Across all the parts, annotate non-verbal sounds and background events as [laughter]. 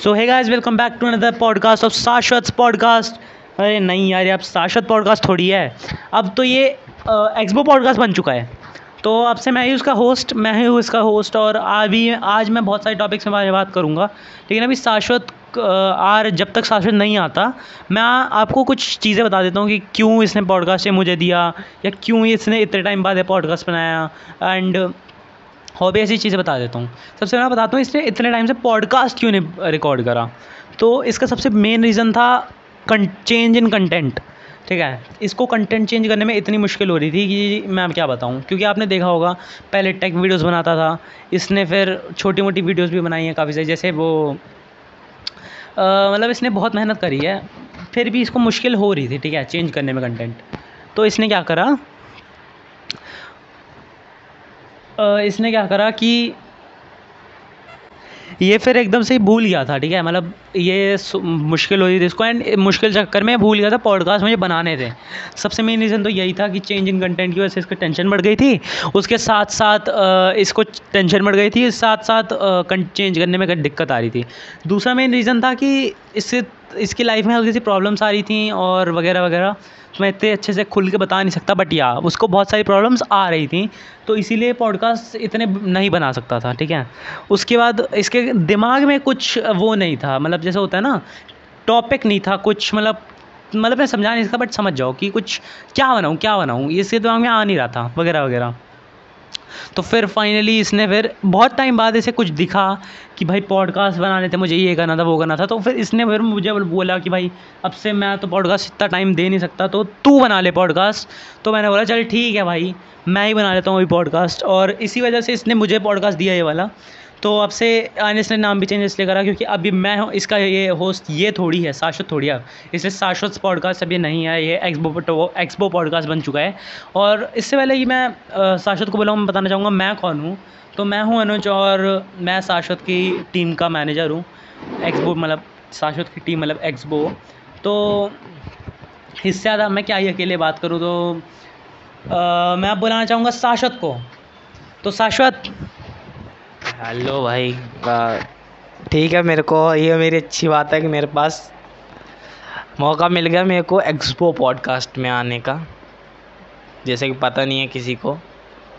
So hey guys welcome back to another podcast of Shashwat podcast अरे नहीं यार, ये अब शाश्वत पॉडकास्ट थोड़ी है। अब तो ये एक्सबो पॉडकास्ट बन चुका है। तो अब से मैं ही उसका होस्ट मैं ही हूँ इसका होस्ट और अभी आज मैं बहुत सारे टॉपिक्स में बारे में बात करूँगा। लेकिन अभी शाश्वत आर जब तक शाश्वत नहीं आता, मैं आपको कुछ चीज़ें बता देता हूँ कि क्यों इसने पॉडकास्ट मुझे दिया, या क्यों इसने इतने टाइम बाद पॉडकास्ट बनाया। एंड हॉबी ऐसी चीज़ें बता देता हूँ। सबसे मैं बताता हूँ, इसने इतने टाइम से पॉडकास्ट क्यों नहीं रिकॉर्ड करा? तो इसका सबसे मेन रीज़न था चेंज इन कंटेंट ठीक है? इसको कंटेंट चेंज करने में इतनी मुश्किल हो रही थी कि मैं क्या बताऊँ? क्योंकि आपने देखा होगा, पहले टेक वीडियोस बनाता था, इसने फिर छोटी मोटी वीडियोस भी बनाई हैं काफ़ी सारी, जैसे वो मतलब इसने बहुत मेहनत करी है, फिर भी इसको मुश्किल हो रही थी, ठीक है चेंज करने में कंटेंट तो इसने क्या करा? इसने क्या करा कि ये फिर एकदम से ही भूल गया था, ठीक है? मतलब ये मुश्किल हो रही थी इसको एंड मुश्किल चक्कर में भूल गया था पॉडकास्ट मुझे बनाने थे। सबसे मेन रीज़न तो यही था कि चेंज इन कंटेंट की वजह से इसको टेंशन बढ़ गई थी। उसके साथ साथ इसको टेंशन बढ़ गई थी साथ साथ चेंज करने में दिक्कत आ रही थी। दूसरा मेन रीज़न था कि इससे इसकी लाइफ में हल्की सी प्रॉब्लम्स आ रही थी और वगैरह वगैरह। तो मैं इतने अच्छे से खुल के बता नहीं सकता बट या उसको बहुत सारी प्रॉब्लम्स आ रही थी। तो इसीलिए पॉडकास्ट इतने नहीं बना सकता था, ठीक है? उसके बाद इसके दिमाग में कुछ वो नहीं था मतलब जैसे होता है ना टॉपिक नहीं था, कुछ मतलब मतलब मैं समझा नहीं सकता बट समझ जाओ कि कुछ क्या बनाऊँ क्या बनाऊँ, इसके दिमाग में आ नहीं रहा था, वगैरह वगैरह। तो फिर फाइनली इसने फिर बहुत टाइम बाद इसे कुछ दिखा कि भाई पॉडकास्ट बनाने थे, मुझे ये करना था, वो करना था। तो फिर इसने फिर मुझे बोला कि भाई, अब से मैं तो पॉडकास्ट इतना टाइम दे नहीं सकता तो तू बना ले पॉडकास्ट तो मैंने बोला, चल ठीक है भाई, मैं ही बना लेता हूँ अभी पॉडकास्ट और इसी वजह से इसने मुझे पॉडकास्ट दिया ये वाला। तो अब से आने नाम भी चेंज इसलिए करा क्योंकि अभी मैं हूँ इसका ये होस्ट ये थोड़ी है शाश्वत थोड़ी है। इसलिए शाश्वत पॉडकास्ट अभी नहीं है ये एक्सबो एक्सबो पॉडकास्ट बन चुका है। और इससे पहले कि मैं शाश्वत को बोला मैं बताना चाहूँगा मैं कौन हूँ? तो मैं हूँ अनुज और मैं शाश्वत की टीम का मैनेजर हूँ। एक्सबो मतलब शाश्वत की टीम मतलब एक्सबो तो इससे ज़्यादा मैं क्या ही अकेले बात करूँ तो आ, मैं बुलाना चाहूँगा शाश्वत को। तो शाश्वत हेलो भाई ठीक है मेरे को ये मेरी अच्छी बात है कि मेरे पास मौका मिल गया मेरे को एक्सपो पॉडकास्ट में आने का। जैसे कि पता नहीं है किसी को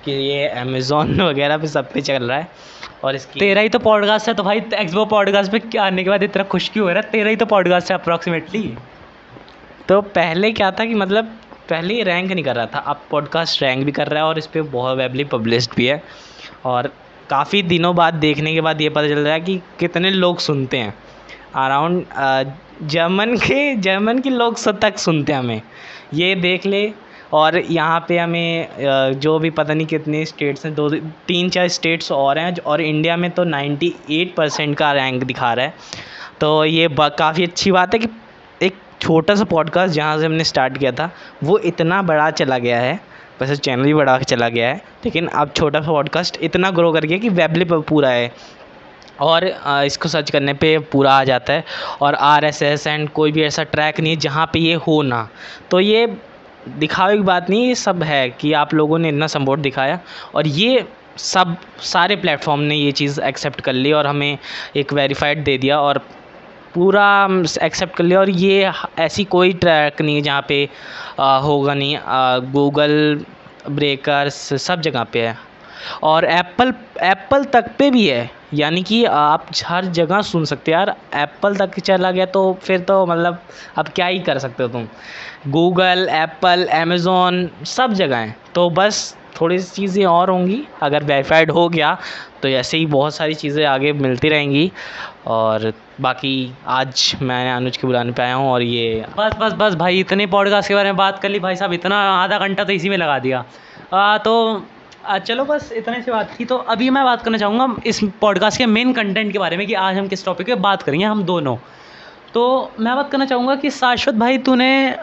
कि ये अमेज़ोन [laughs] वगैरह पे सब पे चल रहा है और इसकी तेरा ही तो पॉडकास्ट है तो भाई एक्सपो पॉडकास्ट पे आने के बाद इतना खुश क्यों हो रहा है? तेरा ही तो पॉडकास्ट है अप्रॉक्सीमेटली तो पहले क्या था कि मतलब पहले रैंक नहीं कर रहा था अब पॉडकास्ट रैंक भी कर रहा है और इस पर बहुत वेबली पब्लिश्ड भी है। और काफ़ी दिनों बाद देखने के बाद ये पता चल रहा है कि कितने लोग सुनते हैं। अराउंड जर्मन के जर्मन के लोग तक सुनते हैं हमें। ये देख ले, और यहाँ पे हमें जो भी पता नहीं कितने स्टेट्स हैं, दो, तीन, चार स्टेट्स और हैं, और इंडिया में तो 98 परसेंट का रैंक दिखा रहा है। तो ये काफ़ी अच्छी बात है कि एक छोटा सा पॉडकास्ट जहाँ से हमने स्टार्ट किया था, वो इतना बड़ा चला गया है। वैसे चैनल भी बढ़ा के चला गया है। लेकिन अब छोटा सा पॉडकास्ट इतना ग्रो कर गया कि वेबली पर पूरा है। और इसको सर्च करने पे पूरा आ जाता है। और आर एस एस एंड कोई भी ऐसा ट्रैक नहीं है जहाँ पे ये हो ना। तो ये दिखावे की बात नहीं, ये सब है कि आप लोगों ने इतना सपोर्ट दिखाया। और ये सब सारे प्लेटफॉर्म ने ये चीज़ एक्सेप्ट कर ली और हमें एक वेरीफाइड दे दिया। और पूरा एक्सेप्ट कर लिया और ये ऐसी कोई ट्रैक नहीं जहाँ पे आ, होगा नहीं। गूगल ब्रेकर्स सब जगह पे है। और एप्पल एप्पल तक पे भी है। यानी कि आप हर जगह सुन सकते हो। यार एप्पल तक चला गया तो फिर तो मतलब अब क्या ही कर सकते हो तुम? गूगल एप्पल अमेज़ोन सब जगह हैं। तो बस थोड़ी सी चीज़ें और होंगी। अगर वेरीफाइड हो गया तो ऐसे ही बहुत सारी चीज़ें आगे मिलती रहेंगी। और बाकी आज मैं अनुज के बुलाने पे आया हूँ और ये बस बस बस भाई इतने पॉडकास्ट के बारे में बात कर ली भाई साहब इतना आधा घंटा तो इसी में लगा दिया। आ, तो आ, चलो बस इतने से बात की। तो अभी मैं बात करना चाहूँगा इस पॉडकास्ट के मेन कंटेंट के बारे में कि आज हम किस टॉपिक पे बात करेंगे हम दोनों। तो मैं बात करना चाहूँगा कि शाश्वत भाई तूने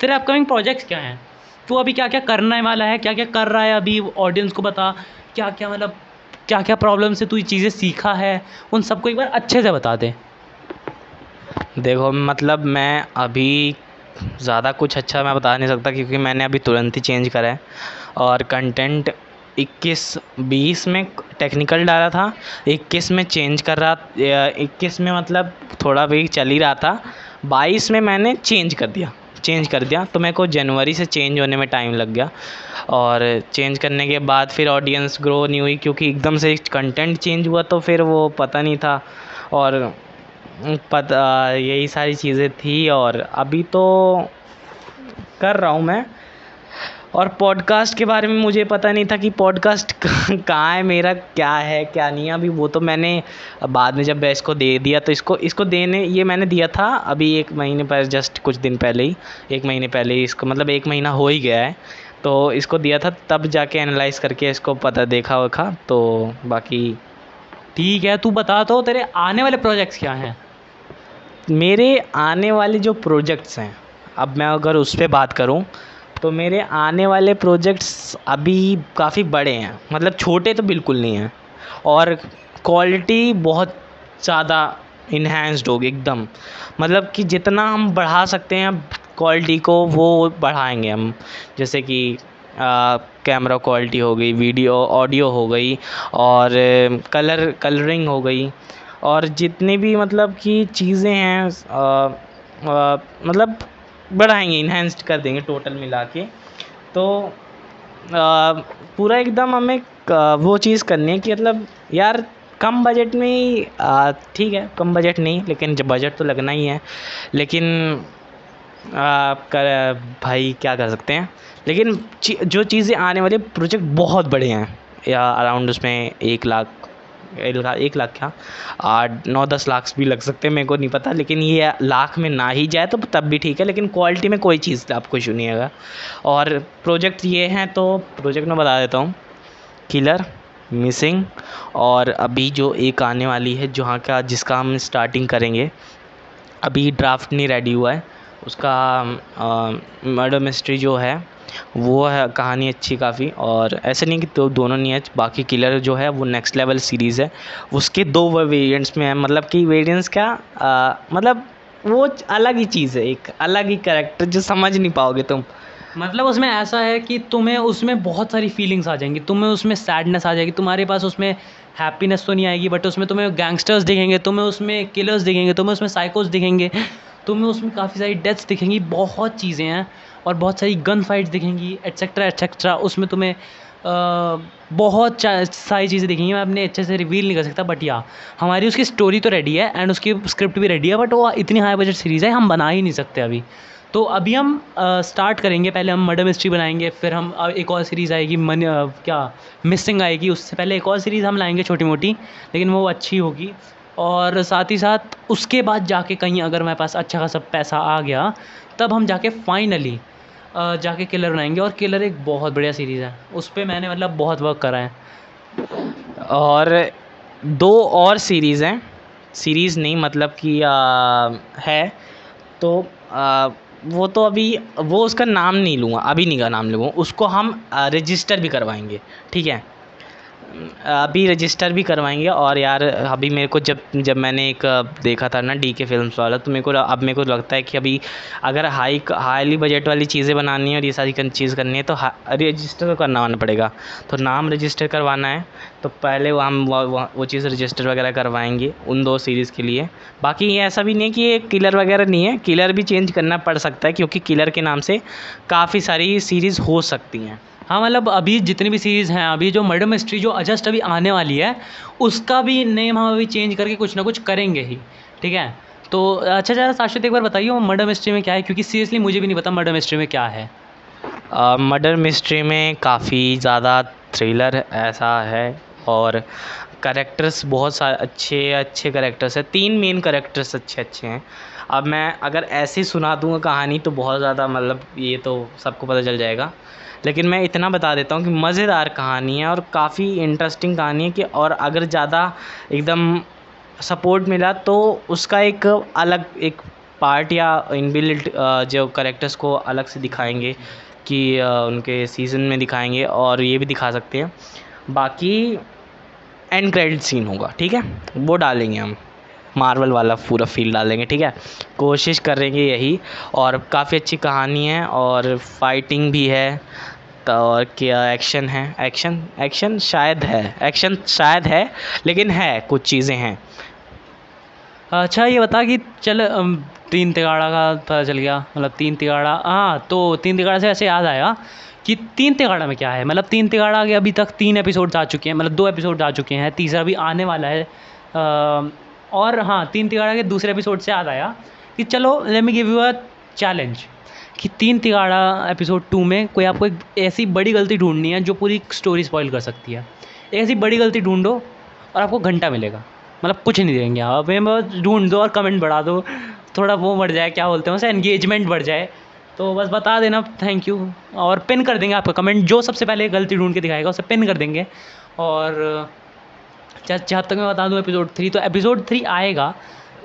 तेरे अपकमिंग प्रोजेक्ट्स क्या हैं? तू अभी क्या क्या करने वाला है क्या क्या कर रहा है अभी? ऑडियंस को बता क्या क्या मतलब क्या क्या प्रॉब्लम से तू ये चीज़ें सीखा है? उन सबको एक बार अच्छे से बता दे। देखो मतलब मैं अभी ज़्यादा कुछ अच्छा मैं बता नहीं सकता क्योंकि मैंने अभी तुरंत ही चेंज करा है। और कंटेंट इक्कीस, बीस में टेक्निकल डाला था, इक्कीस में चेंज कर रहा, इक्कीस में मतलब थोड़ा भी चल ही रहा था, बाईस में मैंने चेंज कर दिया। चेंज कर दिया तो मेरे को जनवरी से चेंज होने में टाइम लग गया। और चेंज करने के बाद फिर ऑडियंस ग्रो नहीं हुई, क्योंकि एकदम से कंटेंट चेंज हुआ तो फिर वो पता नहीं था। और पता, यही सारी चीज़ें थी, और अभी तो कर रहा हूँ मैं। और पॉडकास्ट के बारे में मुझे पता नहीं था कि पॉडकास्ट [laughs] कहाँ है मेरा क्या है क्या नहीं है। अभी वो तो मैंने बाद में जब मैं इसको दे दिया तो इसको इसको देने ये मैंने दिया था अभी एक महीने पहले जस्ट कुछ दिन पहले ही एक महीने पहले ही इसको मतलब एक महीना हो ही गया है। तो इसको दिया था तब जाके एनालाइज करके इसको पता देखा वखा तो बाकी ठीक है तू बता तो तेरे आने वाले प्रोजेक्ट्स क्या हैं? मेरे आने वाले जो प्रोजेक्ट्स हैं अब मैं अगर उस पर बात करूँ तो मेरे आने वाले प्रोजेक्ट्स अभी काफ़ी बड़े हैं। मतलब छोटे तो बिल्कुल नहीं हैं। और क्वालिटी बहुत ज़्यादा इन्हेंस्ड होगी एकदम। मतलब कि जितना हम बढ़ा सकते हैं क्वालिटी को वो बढ़ाएँगे हम। जैसे कि कैमरा क्वालिटी हो गई वीडियो ऑडियो हो गई और कलर कलरिंग हो गई। और जितनी भी मतलब कि चीज़ें हैं आ, आ, मतलब बढ़ाएँगे इन्हेंस्ड कर देंगे टोटल मिला के। तो आ, पूरा एकदम हमें वो चीज़ करनी है कि मतलब यार कम बजट में ही ठीक है कम बजट नहीं लेकिन जब बजट तो लगना ही है। लेकिन आ, कर भाई क्या कर सकते हैं? लेकिन जो चीज़ें आने वाले प्रोजेक्ट बहुत बड़े हैं। या अराउंड उसमें एक लाख एक लाख क्या? आठ, नौ, दस लाख भी लग सकते हैं, मेरे को नहीं पता, लेकिन ये लाख में ना ही जाए तो तब भी ठीक है, लेकिन क्वालिटी में कोई चीज़ आपको इशू नहीं आएगा और प्रोजेक्ट ये हैं तो प्रोजेक्ट में बता देता हूँ। किलर मिसिंग और अभी जो एक आने वाली है, जहाँ का, जिसका हम स्टार्टिंग करेंगे, अभी ड्राफ्ट नहीं रेडी हुआ है, उसका मर्डर मिस्ट्री जो है वो है कहानी अच्छी काफ़ी और ऐसे नहीं कि तो दोनों नहीं है बाकी किलर जो है वो नेक्स्ट लेवल सीरीज़ है। उसके दो वेरिएंट्स में है मतलब कि वेरिएंट्स क्या आ, मतलब वो अलग ही चीज़ है एक अलग ही करेक्टर जो समझ नहीं पाओगे तुम। मतलब उसमें ऐसा है कि तुम्हें उसमें बहुत सारी फीलिंग्स आ जाएँगी तुम्हें उसमें सैडनेस आ जाएगी तुम्हारे पास उसमें हैप्पीनेस तो नहीं आएगी बट उसमें तुम्हें गैंगस्टर्स दिखेंगे तुम्हें उसमें किलर्स दिखेंगे तुम्हें उसमें साइकोस दिखेंगे तुम्हें उसमें काफ़ी सारी डेथ्स दिखेंगी बहुत चीज़ें हैं। और बहुत सारी गन फाइट्स दिखेंगी एट्सेट्रा एट्सेट्रा उसमें तुम्हें बहुत सारी चीज़ें दिखेंगी। मैं अपने अच्छे से रिवील नहीं कर सकता बट या हमारी उसकी स्टोरी तो रेडी है एंड उसकी स्क्रिप्ट भी रेडी है बट वो इतनी हाई बजट सीरीज़ है, हम बना ही नहीं सकते अभी। तो अभी हम स्टार्ट करेंगे, पहले हम मर्डर मिस्ट्री बनाएँगे, फिर हम एक और सीरीज़ आएगी, मन क्या मिसिंग आएगी, उससे पहले एक और सीरीज़ हम लाएँगे छोटी मोटी लेकिन वो अच्छी होगी। और साथ ही साथ उसके बाद जाके कहीं अगर मेरे पास अच्छा खासा पैसा आ गया, तब हम जाके फाइनली जाके किलर बनाएँगे और किलर एक बहुत बढ़िया सीरीज़ है। उस पर मैंने मतलब बहुत वर्क करा है। और दो और सीरीज़ हैं। सीरीज़ नहीं मतलब कि है। तो आ, वो तो अभी वो उसका नाम नहीं लूँगा अभी नहीं का नाम लूँगा। उसको हम रजिस्टर भी करवाएँगे। ठीक है? अभी रजिस्टर भी करवाएँगे और यार अभी मेरे को जब जब मैंने एक देखा था ना डी के फिल्म्स वाला तो मेरे को अब मेरे को लगता है कि अभी अगर हाई हाईली बजट वाली चीज़ें बनानी है और ये सारी चीज़ करनी है तो रजिस्टर तो करना पड़ेगा। तो नाम रजिस्टर करवाना है तो पहले वो हम वो, वो चीज़ रजिस्टर वगैरह करवाएँगे उन दो सीरीज़ के लिए। बाकी ये ऐसा भी नहीं है कि ये किलर वगैरह नहीं है किलर भी चेंज करना पड़ सकता है क्योंकि किलर के नाम से काफ़ी सारी सीरीज़ हो सकती हैं। हाँ मतलब अभी जितनी भी सीरीज़ हैं, अभी जो मर्डर मिस्ट्री जो जस्ट अभी आने वाली है, उसका भी नेम हम अभी चेंज करके कुछ ना कुछ करेंगे ही, ठीक है? तो अच्छा ज़रा शाश्वत एक बार बताइए मर्डर मिस्ट्री में क्या है? क्योंकि सीरियसली मुझे भी नहीं पता मर्डर मिस्ट्री में क्या है। मर्डर मिस्ट्री में काफ़ी ज़्यादा थ्रिलर ऐसा है और करेक्टर्स बहुत सारे अच्छे अच्छे करेक्टर्स हैं। तीन मेन करेक्टर्स अच्छे अच्छे हैं। अब मैं अगर ऐसे सुना दूँगा कहानी तो बहुत ज़्यादा मतलब ये तो सबको पता चल जाएगा। लेकिन मैं इतना बता देता हूँ कि मज़ेदार कहानी है और काफ़ी इंटरेस्टिंग कहानी है कि और अगर ज़्यादा एकदम सपोर्ट मिला तो उसका एक अलग एक पार्ट या इनबिल्ट जो करेक्टर्स को अलग से दिखाएँगे कि उनके सीज़न में दिखाएँगे और ये भी दिखा सकते हैं। बाकी एंड क्रेडिट सीन होगा, ठीक है? वो डालेंगे हम। मार्वल वाला पूरा फील डालेंगे, ठीक है? कोशिश करेंगे यही। और काफ़ी अच्छी कहानी है और फाइटिंग भी है। तो और क्या एक्शन है। एक्शन एक्शन शायद है। एक्शन शायद है लेकिन है कुछ चीज़ें हैं। अच्छा ये बता कि चल तीन तिगाड़ा का पता चल गया। मतलब तीन तिगाड़ा हाँ तो तीन तिगाड़ा से ऐसे याद आया कि तीन तिगाड़ा में क्या है। मतलब तीन तिगाड़ा के अभी तक तीन एपिसोड आ चुके हैं। मतलब दो एपिसोड आ चुके हैं। तीसरा भी आने वाला है। अ, और हाँ तीन तिगाड़ा के दूसरे एपिसोड से याद आया कि चलो let me give you a challenge कि तीन तिगाड़ा एपिसोड टू में कोई आपको एक ऐसी बड़ी गलती ढूंढनी है जो पूरी स्टोरी स्पॉइल कर सकती है। ऐसी बड़ी गलती ढूंढो और आपको घंटा मिलेगा। मतलब कुछ नहीं देंगे आप। हमें ढूंढ दो और कमेंट बढ़ा दो। थोड़ा वो बढ़ जाए, क्या बोलते हैं उसे एंगेजमेंट बढ़ जाए। तो बस बता देना थैंक यू और पिन कर देंगे आपका कमेंट जो सबसे पहले गलती ढूंढ के दिखाएगा, उसे पिन कर देंगे। और जहाँ तक मैं बता दूँ एपिसोड थ्री तो एपिसोड थ्री आएगा।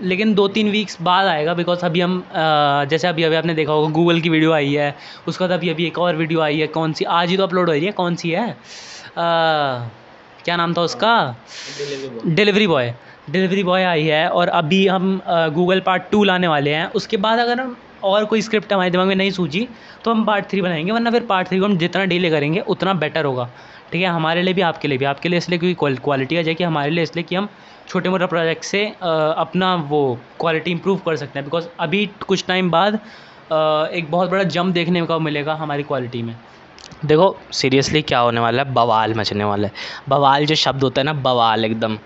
लेकिन दो तीन वीक्स बाद आएगा बिकॉज़ अभी हम जैसे अभी अभी आपने देखा होगा गूगल की वीडियो आई है उसके बाद अभी अभी एक और वीडियो आई है कौन सी आज ही तो अपलोड हो रही है कौन सी है? अ, क्या नाम था उसका? डिलीवरी बॉय डिलीवरी बॉय आई है और अभी हम गूगल पार्ट टू लाने वाले हैं। उसके बाद अगर हम और कोई स्क्रिप्ट हमारे दिमाग में नहीं सूझी तो हम पार्ट थ्री बनाएँगे वरना फिर पार्ट थ्री को हम जितना डिले करेंगे उतना बेटर होगा। ठीक है, हमारे लिए भी, आपके लिए भी। आपके लिए इसलिए क्योंकि क्वालिटी आ जाएगी हमारे लिए इसलिए कि हम छोटे मोटे प्रोजेक्ट से अपना वो क्वालिटी इंप्रूव कर सकते हैं। बिकॉज़ अभी कुछ टाइम बाद एक बहुत बड़ा जंप देखने का मिलेगा हमारी क्वालिटी में। देखो सीरियसली क्या होने वाला है? बवाल मचने वाला है। बवाल जो शब्द होता है ना, बवाल एकदम।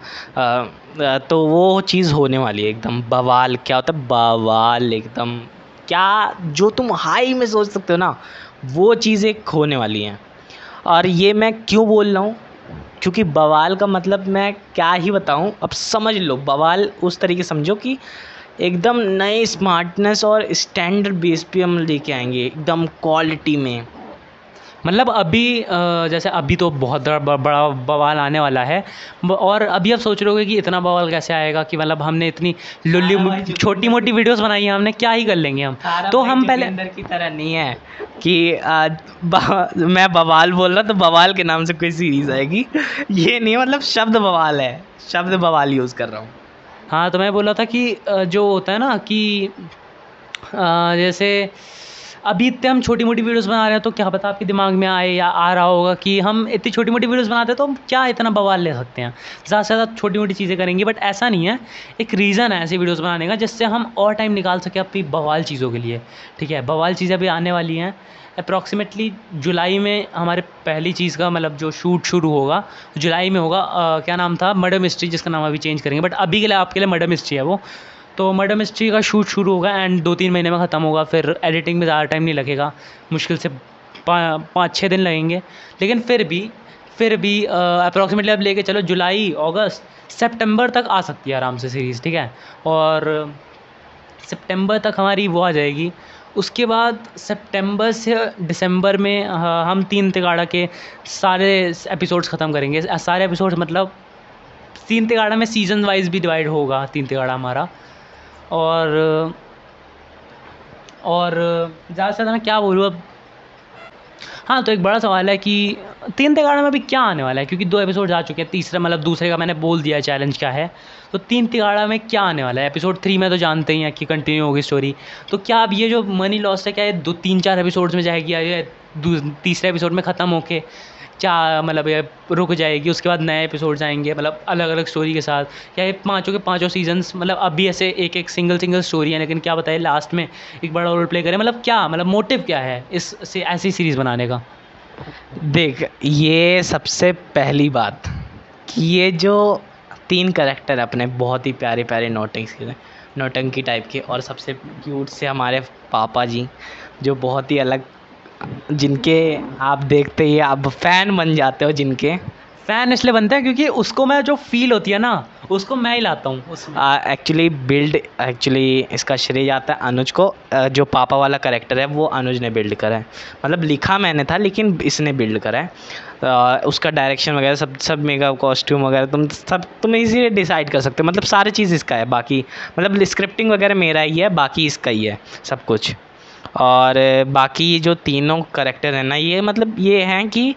तो वो चीज़ होने वाली है एकदम। बवाल क्या होता है? बवाल एकदम। क्या जो तुम हाई में सोच सकते हो ना, वो चीज़ें होने वाली हैं। और ये मैं क्यों बोल रहा हूँ? क्योंकि बवाल का मतलब मैं क्या ही बताऊँ? अब समझ लो, बवाल उस तरीके समझो कि एकदम नए स्मार्टनेस और स्टैंडर्ड बेस पे हम लेके आएँगे, एकदम क्वालिटी में। मतलब अभी जैसे अभी तो बहुत बड़ा बड़ा बवाल आने वाला है। और अभी आप सोच रहे होगे कि इतना बवाल कैसे आएगा कि मतलब हमने इतनी लुल्ली छोटी मोटी वीडियोस बनाई हैं हमने क्या ही कर लेंगे हम? तो हम पहले अंदर की तरह नहीं है कि आ, ब- मैं बवाल बोल रहा तो बवाल के नाम से कोई सीरीज़ आएगी। ये नहीं मतलब शब्द बवाल है। शब्द बवाल यूज़ कर रहा हूँ। हाँ तो मैं बोला था कि जो होता है ना कि अ, जैसे अभी इतने हम छोटी मोटी वीडियोस बना रहे हैं तो क्या पता आपके दिमाग में आए या आ रहा होगा कि हम इतनी छोटी मोटी वीडियोस बनाते हैं तो हम क्या इतना बवाल ले सकते हैं। ज़्यादा से ज़्यादा छोटी मोटी चीज़ें करेंगे बट ऐसा नहीं है। एक रीज़न है ऐसी वीडियोज़ बनाने का, जिससे हम और टाइम निकाल सकें अपनी बवाल चीज़ों के लिए, ठीक है? बवाल चीज़ें अभी आने वाली हैं। अप्रॉक्सीमेटली जुलाई में हमारे पहली चीज़ का मतलब जो शूट शुरू होगा, जुलाई में होगा क्या नाम था? मर्डर मिस्ट्री जिसका नाम अभी चेंज करेंगे बट अभी के लिए आपके लिए मर्डर मिस्ट्री है वो। तो मर्डर मिस्ट्री का शूट शुरू होगा एंड दो तीन महीने में ख़त्म होगा फिर एडिटिंग में ज़्यादा टाइम नहीं लगेगा। मुश्किल से पा, पाँच छः दिन लगेंगे। लेकिन फिर भी फिर भी अप्रॉक्सीमेटली अब लेके चलो जुलाई अगस्त सितंबर तक आ सकती है आराम से सीरीज़ ठीक है? और सितंबर तक हमारी वो आ जाएगी। उसके बाद सितंबर से दिसंबर में हम तीन तिगाड़ा के सारे एपिसोड्स ख़त्म करेंगे। सारे एपिसोड्स मतलब तीन तिगाड़ा में सीज़न वाइज भी डिवाइड होगा तीन तिगाड़ा हमारा। और और ज़्यादा से ज़्यादा मैं क्या बोलूँ अब? हाँ तो एक बड़ा सवाल है कि तीन तिगाड़ा में अभी क्या आने वाला है? क्योंकि दो एपिसोड आ चुके हैं। तीसरा मतलब दूसरे का मैंने बोल दिया चैलेंज क्या है। तो तीन तिगाड़ा में क्या आने वाला है? एपिसोड थ्री में तो जानते ही हैं कि कंटिन्यू होगी स्टोरी तो क्या अब ये जो मनी लॉस है, क्या ये दो, तीन, चार एपिसोड्स में जाएगी या तीसरे एपिसोड में ख़त्म होके? क्या मतलब ये रुक जाएगी, उसके बाद नए एपिसोड्स आएँगे मतलब अलग अलग स्टोरी के साथ। या ये पाँचों के पाँचों सीजन्स मतलब अभी ऐसे एक एक सिंगल सिंगल स्टोरी है, लेकिन क्या बताए लास्ट में एक बड़ा रोल प्ले करें। मतलब क्या मतलब मोटिव क्या है इस से ऐसी सीरीज़ बनाने का? देख, ये सबसे पहली बात कि ये जो तीन करेक्टर अपने, बहुत ही प्यारे प्यारे नौटंकी के नौटंकी टाइप के और सबसे क्यूट से हमारे पापा जी, जो बहुत ही अलग जिनके आप देखते ही आप फ़ैन बन जाते हो जिनके। फ़ैन इसलिए बनते हैं क्योंकि उसको मैं जो फील होती है ना उसको मैं ही लाता हूँ। एक्चुअली बिल्ड एक्चुअली इसका श्रेय जाता है अनुज को। जो पापा वाला करेक्टर है वो अनुज ने बिल्ड करा है। मतलब लिखा मैंने था लेकिन इसने बिल्ड करा है। उसका डायरेक्शन वगैरह सब सब मेगा कॉस्ट्यूम वगैरह तुम सब तुम इजीली डिसाइड कर सकते हो। मतलब सारी चीज़ इसका है बाकी मतलब स्क्रिप्टिंग वगैरह मेरा ही है बाकी इसका ही है सब कुछ। और बाकी जो तीनों करेक्टर हैं ना, ये मतलब ये हैं कि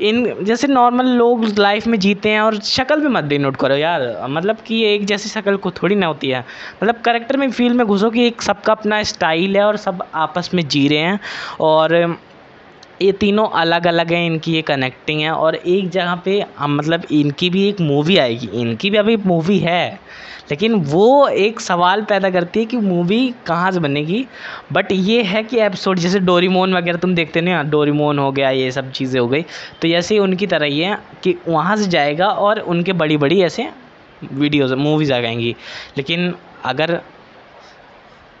इन, जैसे नॉर्मल लोग लाइफ में जीते हैं और शक्ल भी मत डिनोट करो यार। मतलब कि एक जैसी शक्ल को थोड़ी ना होती है। मतलब करेक्टर में फ़ील्ड में घुसो कि एक सबका अपना स्टाइल है और सब आपस में जी रहे हैं और ये तीनों अलग अलग हैं, इनकी ये कनेक्टिंग है और एक जगह पे मतलब इनकी भी एक मूवी आएगी। इनकी भी अभी मूवी है, लेकिन वो एक सवाल पैदा करती है कि मूवी कहाँ से बनेगी। बट ये है कि एपिसोड जैसे डोरीमोन वगैरह तुम देखते ना डोरीमोन हो गया, ये सब चीज़ें हो गई। तो जैसे उनकी तरह ही है कि वहाँ से जाएगा और उनके बड़ी बड़ी ऐसे वीडियोज़ मूवीज़ आ जाएँगी। लेकिन अगर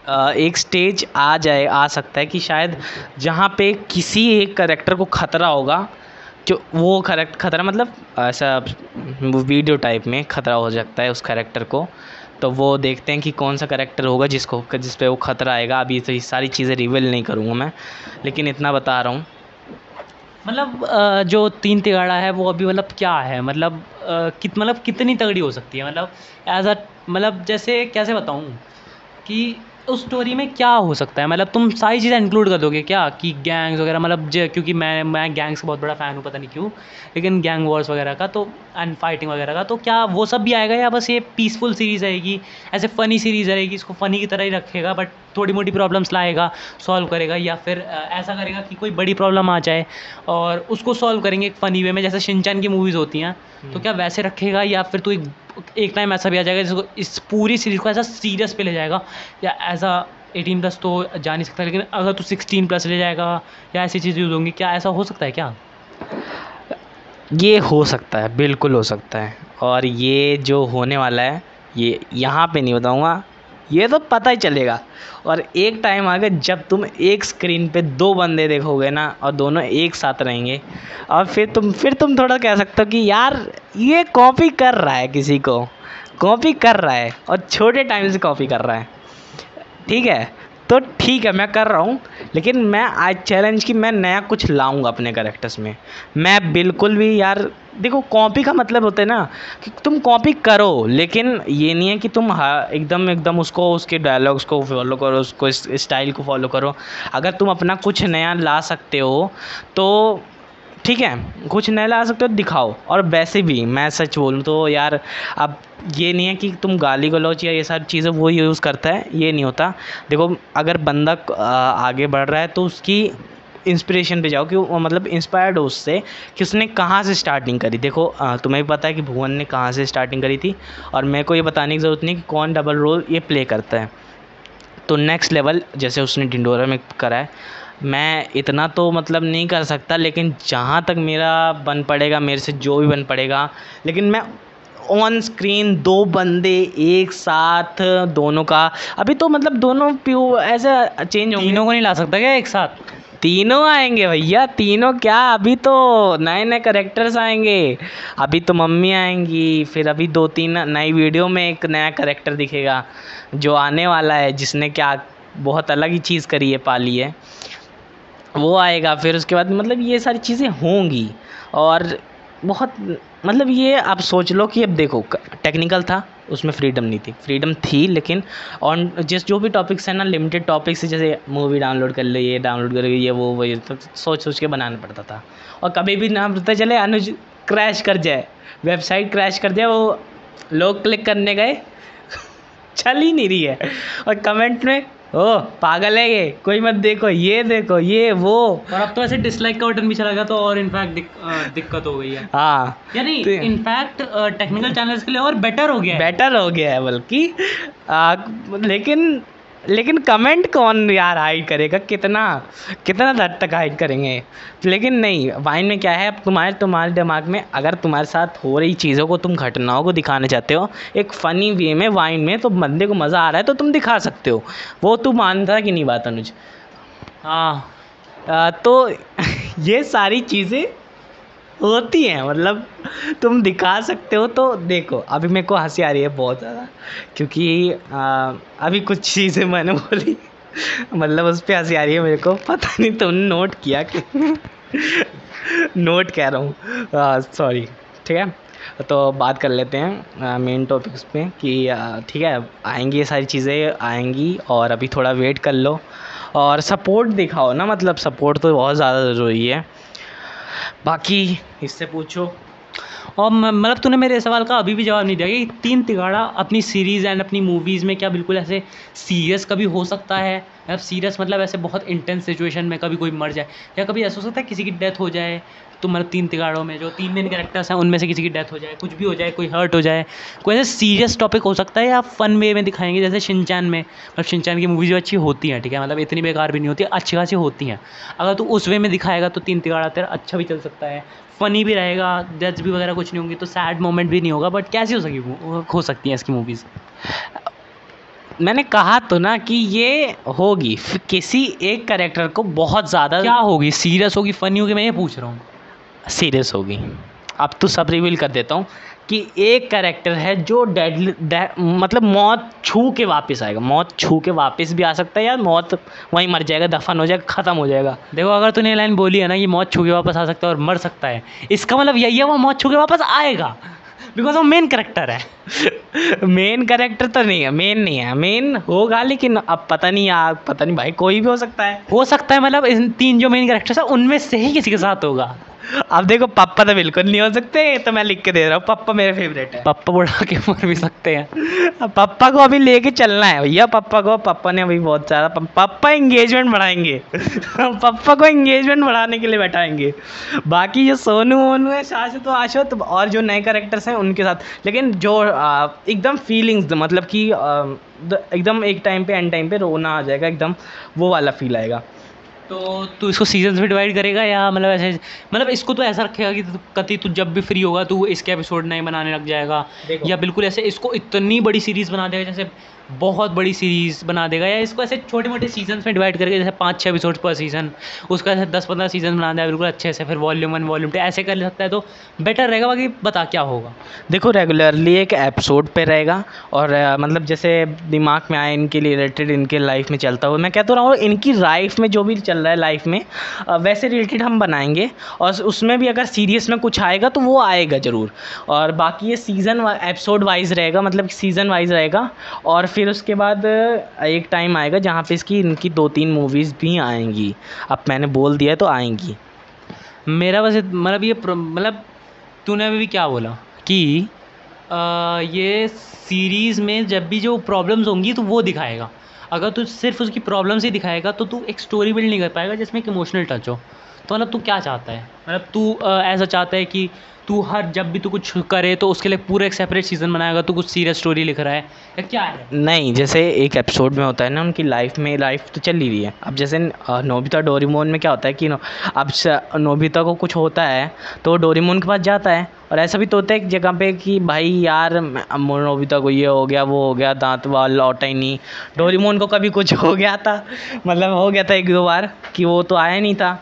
एक स्टेज आ जाए, आ सकता है कि शायद जहाँ पे किसी एक करेक्टर को खतरा होगा, जो वो करेक्ट खतरा मतलब ऐसा वीडियो टाइप में खतरा हो सकता है उस करेक्टर को। तो वो देखते हैं कि कौन सा करेक्टर होगा जिसको, जिस पे वो खतरा आएगा। अभी तो ये सारी चीज़ें रिवील नहीं करूँगा मैं, लेकिन इतना बता रहा हूँ। मतलब जो तीन तिगाड़ा है, वो अभी मतलब क्या है? मतलब कित मतलब कितनी तगड़ी हो सकती है? मतलब एज अ मतलब जैसे, कैसे बताऊँ कि उस स्टोरी में क्या हो सकता है? मतलब तुम सारी चीज़ें इंक्लूड कर दोगे क्या? कि गैंग्स वगैरह मतलब ज- क्योंकि मैं मैं गैंग्स का बहुत बड़ा फ़ैन हूँ पता नहीं क्यों। लेकिन गैंग वॉर्स वगैरह का तो एंड फाइटिंग वगैरह का तो क्या वो सब भी आएगा या बस ये पीसफुल सीरीज़ रहेगी? ऐसे फ़नी सीरीज़ रहेगी इसको फ़नी की तरह ही रखेगा बट थोड़ी मोटी प्रॉब्लम्स लाएगा सॉल्व करेगा या फिर ऐसा करेगा कि कोई बड़ी प्रॉब्लम आ जाए और उसको सॉल्व करेंगे एक फ़नी वे में जैसे शिनचैन की मूवीज़ होती हैं। तो क्या वैसे रखेगा या फिर तू एक एक टाइम ऐसा भी आ जाएगा जिसको इस पूरी सीरीज़ को ऐसा सीरियस पे ले जाएगा, या ऐसा एटीन प्लस तो जा नहीं सकता, लेकिन अगर तू सिक्सटीन प्लस ले जाएगा, या ऐसी चीज़ यूज़ होंगी, क्या ऐसा हो सकता है क्या? ये हो सकता है, बिल्कुल हो सकता है, और ये जो होने वाला है, ये यहाँ पे नहीं बताऊँगा ये तो पता ही चलेगा। और एक टाइम आएगा जब तुम एक स्क्रीन पे दो बंदे देखोगे ना, और दोनों एक साथ रहेंगे, और फिर तुम फिर तुम थोड़ा कह सकते हो कि यार, ये कॉपी कर रहा है किसी को। कॉपी कर रहा है, और छोटे टाइम से कॉपी कर रहा है। ठीक है? तो ठीक है, मैं कर रहा हूँ, लेकिन मैं आज चैलेंज कि मैं नया कुछ लाऊँगा अपने करेक्टर्स में। मैं बिल्कुल भी यार, देखो कॉपी का मतलब होता है ना कि तुम कॉपी करो, लेकिन ये नहीं है कि तुम एकदम एकदम उसको, उसके डायलॉग्स को फॉलो करो, उसको इस स्टाइल को फॉलो करो। अगर तुम अपना कुछ नया ला सकते हो तो ठीक है, कुछ नया ला सकते हो, दिखाओ। और वैसे भी, मैं सच बोलूँ तो यार, अब ये नहीं है कि तुम गाली गलौच या ये सारी चीज़ें वो यूज़ करता है, ये नहीं होता। देखो, अगर बंदा आगे बढ़ रहा है तो उसकी इंस्पिरेशन पे जाओ कि वो मतलब इंस्पायर्ड हो उससे कि उसने कहाँ से स्टार्टिंग करी। देखो तुम्हें भी पता है कि भुवन ने कहाँ से स्टार्टिंग करी थी, और मेरे को ये बताने की ज़रूरत नहीं कि कौन डबल रोल ये प्ले करता है। तो नेक्स्ट लेवल जैसे उसने डिंडोरा में करा है मैं इतना तो मतलब नहीं कर सकता लेकिन जहाँ तक मेरा बन पड़ेगा मेरे से जो भी बन पड़ेगा लेकिन मैं ऑन स्क्रीन दो बंदे एक साथ दोनों का अभी तो मतलब दोनों प्यू ऐसा चेंज होंगे। तीनों को नहीं ला सकता क्या एक साथ? तीनों आएँगे भैया तीनों क्या? अभी तो नए नए करेक्टर्स आएँगे। अभी तो मम्मी आएँगी फिर अभी दो तीन नई वीडियो में एक नया करेक्टर दिखेगा जो आने वाला है जिसने क्या बहुत अलग ही चीज़ करी है पाली है। वो आएगा, फिर उसके बाद मतलब ये सारी चीज़ें होंगी। और बहुत मतलब ये आप सोच लो कि अब देखो टेक्निकल था, उसमें फ्रीडम नहीं थी। फ्रीडम थी, लेकिन ऑन जिस जो भी टॉपिक्स हैं ना लिमिटेड टॉपिक्स जैसे मूवी डाउनलोड कर लो, ये डाउनलोड कर लो, ये वो वो, ये तो सोच सोच के बनाना पड़ता था। और कभी भी ना पता चले, अनुज क्रैश कर जाए वेबसाइट क्रैश कर जाए, वो लोग क्लिक करने गए, [laughs] चल ही नहीं रही है। और कमेंट में ओ पागल है ये। कोई मत देखो ये देखो ये वो। और अब तो ऐसे डिसलाइक का बटन भी चला गया तो और इनफैक्ट दिक, दिक्कत हो गई है। हाँ। यानी इनफैक्ट टेक्निकल चैनल्स के लिए और बेटर हो गया है। बेटर हो गया है बल्कि। लेकिन लेकिन कमेंट कौन यार हाइड करेगा? कितना कितना हद तक हाइड करेंगे? लेकिन नहीं वाइन में क्या है? अब तुम्हारे तुम्हारे दिमाग में अगर तुम्हारे साथ हो रही चीज़ों को तुम घटनाओं को दिखाना चाहते हो, एक फ़नी वे में वाइन में तो बंदे को मज़ा आ रहा है तो तुम दिखा सकते हो। वो तू मानता कि नहीं बात, अनुज? हाँ तो [laughs] ये सारी चीज़ें होती हैं मतलब तुम दिखा सकते हो तो देखो अभी मेरे को हँसी आ रही है बहुत ज़्यादा क्योंकि आ, अभी कुछ चीज़ें मैंने बोली मतलब उस पर हँसी आ रही है मेरे को पता नहीं तुमने नोट किया कि नोट कह रहा हूँ सॉरी ठीक है? तो बात कर लेते हैं मेन टॉपिक्स पे कि ठीक है आएँगी ये सारी चीज़ें आएँगी और अभी थोड़ा वेट कर लो और सपोर्ट दिखाओ ना मतलब सपोर्ट तो बहुत ज़्यादा ज़रूरी है। बाकी इससे पूछो। और मतलब तूने मेरे सवाल का अभी भी जवाब नहीं दिया कि तीन तिगाड़ा अपनी सीरीज़ एंड अपनी मूवीज़ में क्या बिल्कुल ऐसे सीरियस कभी हो सकता है? अब सीरियस मतलब ऐसे बहुत इंटेंस सिचुएशन में कभी कोई मर जाए, या कभी ऐसा हो सकता है किसी की डेथ हो जाए तो मतलब तीन तिगाड़ों में जो तीन मेन कैरेक्टर्स हैं, उनमें से किसी की डेथ हो जाए, कुछ भी हो जाए, कोई हर्ट हो जाए, कोई ऐसे सीरियस टॉपिक हो सकता है, या फन वे में दिखाएँगे, जैसे शिनचैन में। मतलब शिनचैन की मूवीज़ अच्छी होती हैं, ठीक है? मतलब इतनी बेकार भी नहीं होती, अच्छी खासी होती हैं। अगर तू उस वे में दिखाएगा तो तीन तिगाड़ा तेरा अच्छा भी चल सकता है। फ़नी भी रहेगा डेथ्स भी वगैरह कुछ नहीं होंगी तो सैड मोमेंट भी नहीं होगा बट कैसी हो सकी, हो सकती हैं इसकी मूवीज़ मैंने कहा तो ना कि ये होगी। किसी एक करेक्टर को बहुत ज़्यादा क्या होगी? सीरियस होगी फनी होगी? मैं ये पूछ रहा हूँ। सीरियस होगी। अब तो सब रिवील कर देता हूँ कि एक करेक्टर है जो डेड मतलब मौत छू के वापस आएगा। मौत छू के वापस भी आ सकता है या मौत वहीं मर जाएगा दफन हो जाएगा ख़त्म हो जाएगा। देखो अगर तूने लाइन बोली है ना कि मौत छू के वापस आ सकता है और मर सकता है इसका मतलब यही है वो मौत छू के वापस आएगा। बिकॉज़ वो मेन करेक्टर है। मेन करेक्टर तो नहीं है मेन नहीं है। मेन होगा लेकिन अब पता नहीं यार, पता नहीं भाई, कोई भी हो सकता है। हो सकता है मतलब इन तीन जो मेन करेक्टर्स है, उनमें से ही किसी के साथ होगा। अब देखो पापा तो बिल्कुल नहीं हो सकते तो मैं लिख के दे रहा हूँ। पापा मेरे फेवरेट है। पप्पा बुढ़ा के मर भी सकते हैं। पापा को अभी लेके चलना है। भैया पापा को पापा ने अभी बहुत सारा पापा एंगेजमेंट बढ़ाएँगे। पापा को एंगेजमेंट बढ़ाने के लिए बैठाएँगे। बाकी जो सोनू वोनू है शाश्वत आशोत और जो नए करेक्टर्स हैं उनके साथ। लेकिन जो एकदम फीलिंग्स मतलब कि एकदम एक टाइम पे एंड टाइम पे रोना आ जाएगा एकदम वो वाला फील आएगा। तो तू इसको सीजन्स में डिवाइड करेगा या मतलब ऐसे मतलब इसको तो ऐसा रखेगा कि कति तू जब भी फ्री होगा तू इसके एपिसोड नए बनाने लग जाएगा। या बिल्कुल ऐसे इसको इतनी बड़ी सीरीज़ बना देगा जैसे बहुत बड़ी सीरीज़ बना देगा या इसको ऐसे छोटे मोटे सीज़न में डिवाइड करके जैसे पाँच छः एपिसोड पर सीज़न उसका ऐसे दस पंद्रह सीज़न बना देगा बिल्कुल अच्छे से फिर वॉल्यूम वन वॉल्यूम टू ऐसे कर सकता है तो बेटर रहेगा बाकी बता क्या होगा। देखो रेगुलरली एक एपिसोड पे रहेगा और मतलब जैसे दिमाग में आए इनके रिलेटेड इनके लाइफ में चलता हुआ मैं कहता रहा हूँ इनकी लाइफ में जो भी चल रहा है लाइफ में। वैसे रिलेटेड हम बनाएँगे और उसमें भी अगर सीरियस में कुछ आएगा तो वो आएगा ज़रूर। और बाकी ये सीज़न एपिसोड वाइज रहेगा मतलब सीज़न वाइज रहेगा। और फिर उसके बाद एक टाइम आएगा जहाँ पे इसकी इनकी दो तीन मूवीज़ भी आएँगी। अब मैंने बोल दिया तो आएँगी। मेरा बस मतलब ये मतलब तूने अभी क्या बोला? कि आ, ये सीरीज़ में जब भी जो प्रॉब्लम्स होंगी तो वो दिखाएगा। अगर तू सिर्फ़ उसकी प्रॉब्लम्स ही दिखाएगा तो तू एक स्टोरी बिल्ड नहीं कर पाएगा जिसमें एक इमोशनल टच हो। तो मतलब तू क्या चाहता है? मतलब तू ऐसा चाहता है कि तू हर जब भी तू कुछ करे तो उसके लिए पूरा एक सेपरेट सीज़न बनाएगा तू कुछ सीरियस स्टोरी लिख रहा है। या क्या है? नहीं जैसे एक एपिसोड में होता है ना उनकी लाइफ में लाइफ तो चल ही रही है। अब जैसे नोबिता डोरीमोन में क्या होता है कि नो, अब नोबिता को कुछ होता है तो डोरीमोन के पास जाता है। और ऐसा भी तो होता है एक जगह पे कि भाई यार नोबिता को ये हो गया वो हो गया दांत वाल लौटा ही नहीं। डोरीमोन को कभी कुछ हो गया था मतलब हो गया था एक दो बार कि वो तो आया नहीं था।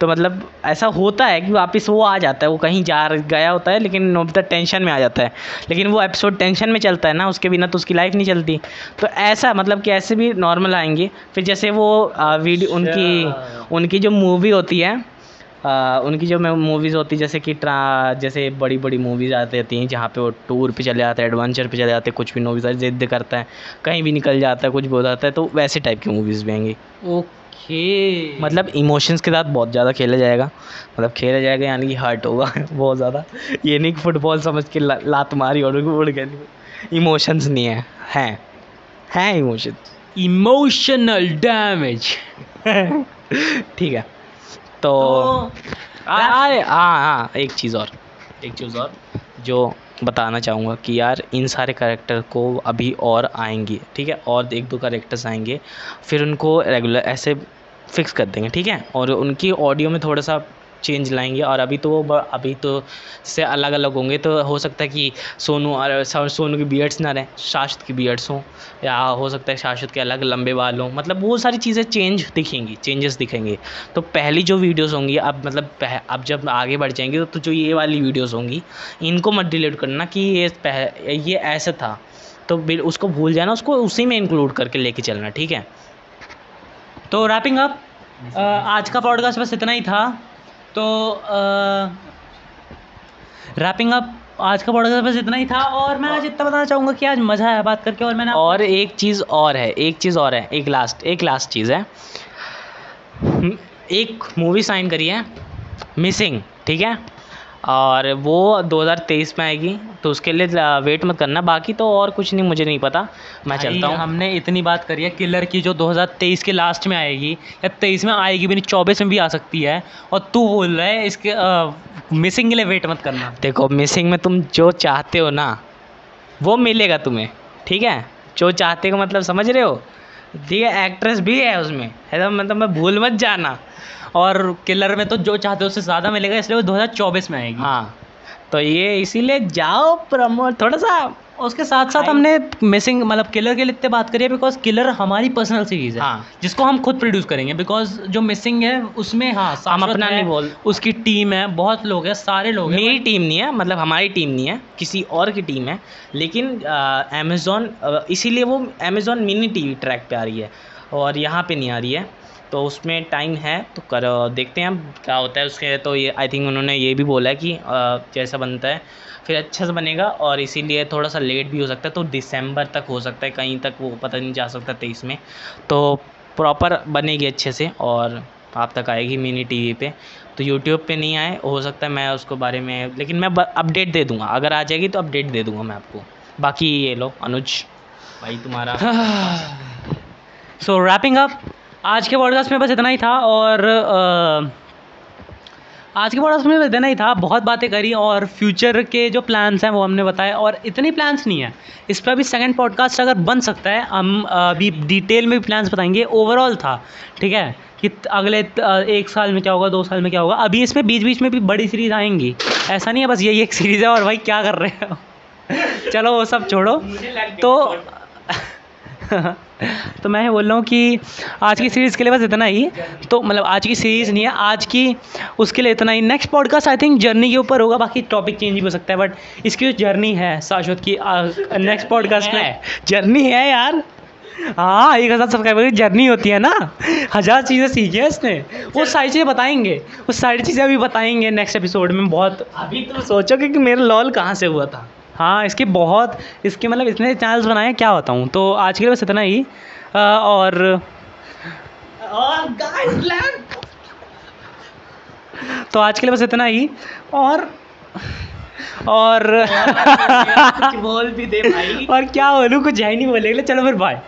तो मतलब ऐसा होता है कि वापस वो आ जाता है वो कहीं जा गया होता है लेकिन नोबिता टेंशन में आ जाता है। लेकिन वो एपिसोड टेंशन में चलता है ना उसके बिना तो उसकी लाइफ नहीं चलती। तो ऐसा मतलब कि ऐसे भी नॉर्मल आएँगे। फिर जैसे वो वीडियो अच्छा। उनकी उनकी जो मूवी होती है आ, उनकी जो मूवीज़ होती है जैसे कि ट्रा जैसे बड़ी बड़ी मूवीज़ आती रहती हैं जहाँ पे वो टूर पे चले जाते हैं एडवेंचर पे चले जाते हैं कुछ भी मूवीज़ जिद करता है कहीं भी निकल जाता है कुछ भी हो जाता है तो वैसे टाइप की मूवीज़ भी आएँगी। ओके। ओके। मतलब इमोशंस के साथ बहुत ज़्यादा खेला जाएगा। मतलब खेला जाएगा यानी कि हर्ट होगा [laughs] बहुत ज़्यादा। ये नहीं कि फुटबॉल समझ के ला, लात मारी और उड़ गए इमोशंस नहीं है। हैं। हैं इमोशन इमोशनल डैमेज ठीक है। तो, तो हाँ हाँ एक चीज़ और। एक चीज़ और। जो बताना चाहूँगा कि यार इन सारे करेक्टर को अभी और आएँगे, ठीक है? और एक दो करेक्टर्स आएँगे, फिर उनको रेगुलर ऐसे फिक्स कर देंगे, ठीक है? और उनकी ऑडियो में थोड़ा सा चेंज लाएँगे और अभी तो वो अभी तो से अलग अलग होंगे तो हो सकता है कि सोनू और सोनू की बियड्स ना रहें शाश्वत की बियड्स हों या हो सकता है शाश्वत के अलग लंबे बाल हों मतलब वो सारी चीज़ें चेंज दिखेंगी चेंजेस दिखेंगे। तो पहली जो वीडियोस होंगी अब मतलब अब जब आगे बढ़ जाएँगे तो, तो जो ये वाली वीडियोस होंगी इनको मत डिलीट करना कि ये पह, ये ऐसा था। तो उसको भूल जाना उसको उसी में इंक्लूड करके लेके चलना ठीक है? तो रैपिंग अप आज का पॉडकास्ट बस इतना ही था। तो रैपिंग अप आज का पॉडकास्ट बस इतना ही था और मैं आज इतना बताना चाहूँगा कि आज मज़ा आया बात करके और मैंने और एक चीज़ और है, एक चीज़ और है, एक लास्ट एक लास्ट चीज़ है। एक मूवी साइन करी है मिसिंग ठीक है? और वो 2023 में आएगी तो उसके लिए वेट मत करना। बाकी तो और कुछ नहीं मुझे नहीं पता। मैं चलता हूँ। हमने इतनी बात करी है किलर की जो 2023 के लास्ट में आएगी या 23 में आएगी भी नहीं 24 में भी आ सकती है और तू बोल रहा है इसके आ, मिसिंग के लिए वेट मत करना। देखो मिसिंग में तुम जो चाहते हो ना वो मिलेगा तुम्हें ठीक है? जो चाहते हो मतलब समझ रहे हो? है एक्ट्रेस भी है उसमें। है तो मतलब मैं भूल मत जाना। और किलर में तो जो चाहते हो उससे ज़्यादा मिलेगा इसलिए वो 2024 में आएगी। हाँ। तो ये इसीलिए जाओ प्रमोट थोड़ा सा उसके साथ साथ हमने मिसिंग मतलब किलर के लिए इतने बात करी है बिकॉज़ किलर हमारी पर्सनल सीरीज़ है हाँ। जिसको हम खुद प्रोड्यूस करेंगे बिकॉज़ जो मिसिंग है उसमें हाँ हम अपना नहीं बोल उसकी टीम है बहुत लोग हैं सारे लोग हैं मेरी टीम नहीं है मतलब हमारी टीम नहीं है किसी और की टीम है लेकिन अमेज़ोन इसीलिए वो अमेज़ोन मिनी टी ट्रैक पर आ रही है और यहाँ पर नहीं आ रही है तो उसमें टाइम है तो कर देखते हैं अब क्या होता है उसके तो ये आई थिंक उन्होंने ये भी बोला है कि जैसा बनता है फिर अच्छा से बनेगा और इसीलिए थोड़ा सा लेट भी हो सकता है तो दिसंबर तक हो सकता है कहीं तक वो पता नहीं जा सकता तेईस में। तो प्रॉपर बनेगी अच्छे से और आप तक आएगी मिनी टीवी पे। तो यूट्यूब पे नहीं आए हो सकता है मैं उसको बारे में लेकिन मैं अपडेट दे दूँगा। अगर आ जाएगी तो अपडेट दे दूँगा मैं आपको। बाकी ये लो अनुज। भाई तुम्हारा सो रैपिंग अप आज के पॉडकास्ट में बस इतना ही था और आज के पॉडकास्ट में बस इतना ही था। बहुत बातें करी और फ्यूचर के जो प्लान्स हैं वो हमने बताए और इतने प्लान्स नहीं है। इस पर अभी सेकंड पॉडकास्ट अगर बन सकता है हम अभी डिटेल में भी प्लान्स बताएँगे। ओवरऑल था ठीक है? कि अगले एक साल में क्या होगा दो साल में क्या होगा। अभी इसमें बीच बीच में भी बड़ी सीरीज़ आएँगी। ऐसा नहीं है बस यही एक सीरीज़ है और भाई क्या कर रहे हो? [laughs] चलो वो सब छोड़ो। तो [laughs] तो मैं बोल रहा हूँ कि आज की सीरीज़ के लिए बस इतना ही। तो मतलब आज की सीरीज़ नहीं है, आज की उसके लिए इतना ही। Next podcast I think journey के ऊपर होगा, बाकी टॉपिक चेंज भी हो सकता है बट इसकी जो जर्नी है शाश्वत की नेक्स्ट पॉडकास्ट में। जर्नी है यार। हाँ एक हज़ार सब्सक्राइबर की जर्नी होती है ना। हज़ार चीज़ें सीखी है इसने वो सारी चीज़ें बताएँगे। वो सारी चीज़ें अभी बताएँगे नेक्स्ट एपिसोड में। बहुत अभी तुम सोचोगे कि मेरा लॉल कहाँ से हुआ था? हाँ इसके बहुत इसके मतलब इतने चैनल्स बनाए क्या बताऊँ? तो आज के लिए बस इतना ही। आ, और तो आज के लिए बस इतना ही। और और बोल भी दे भाई। और क्या बोलूँ कुछ है नहीं बोले चलो फिर बाय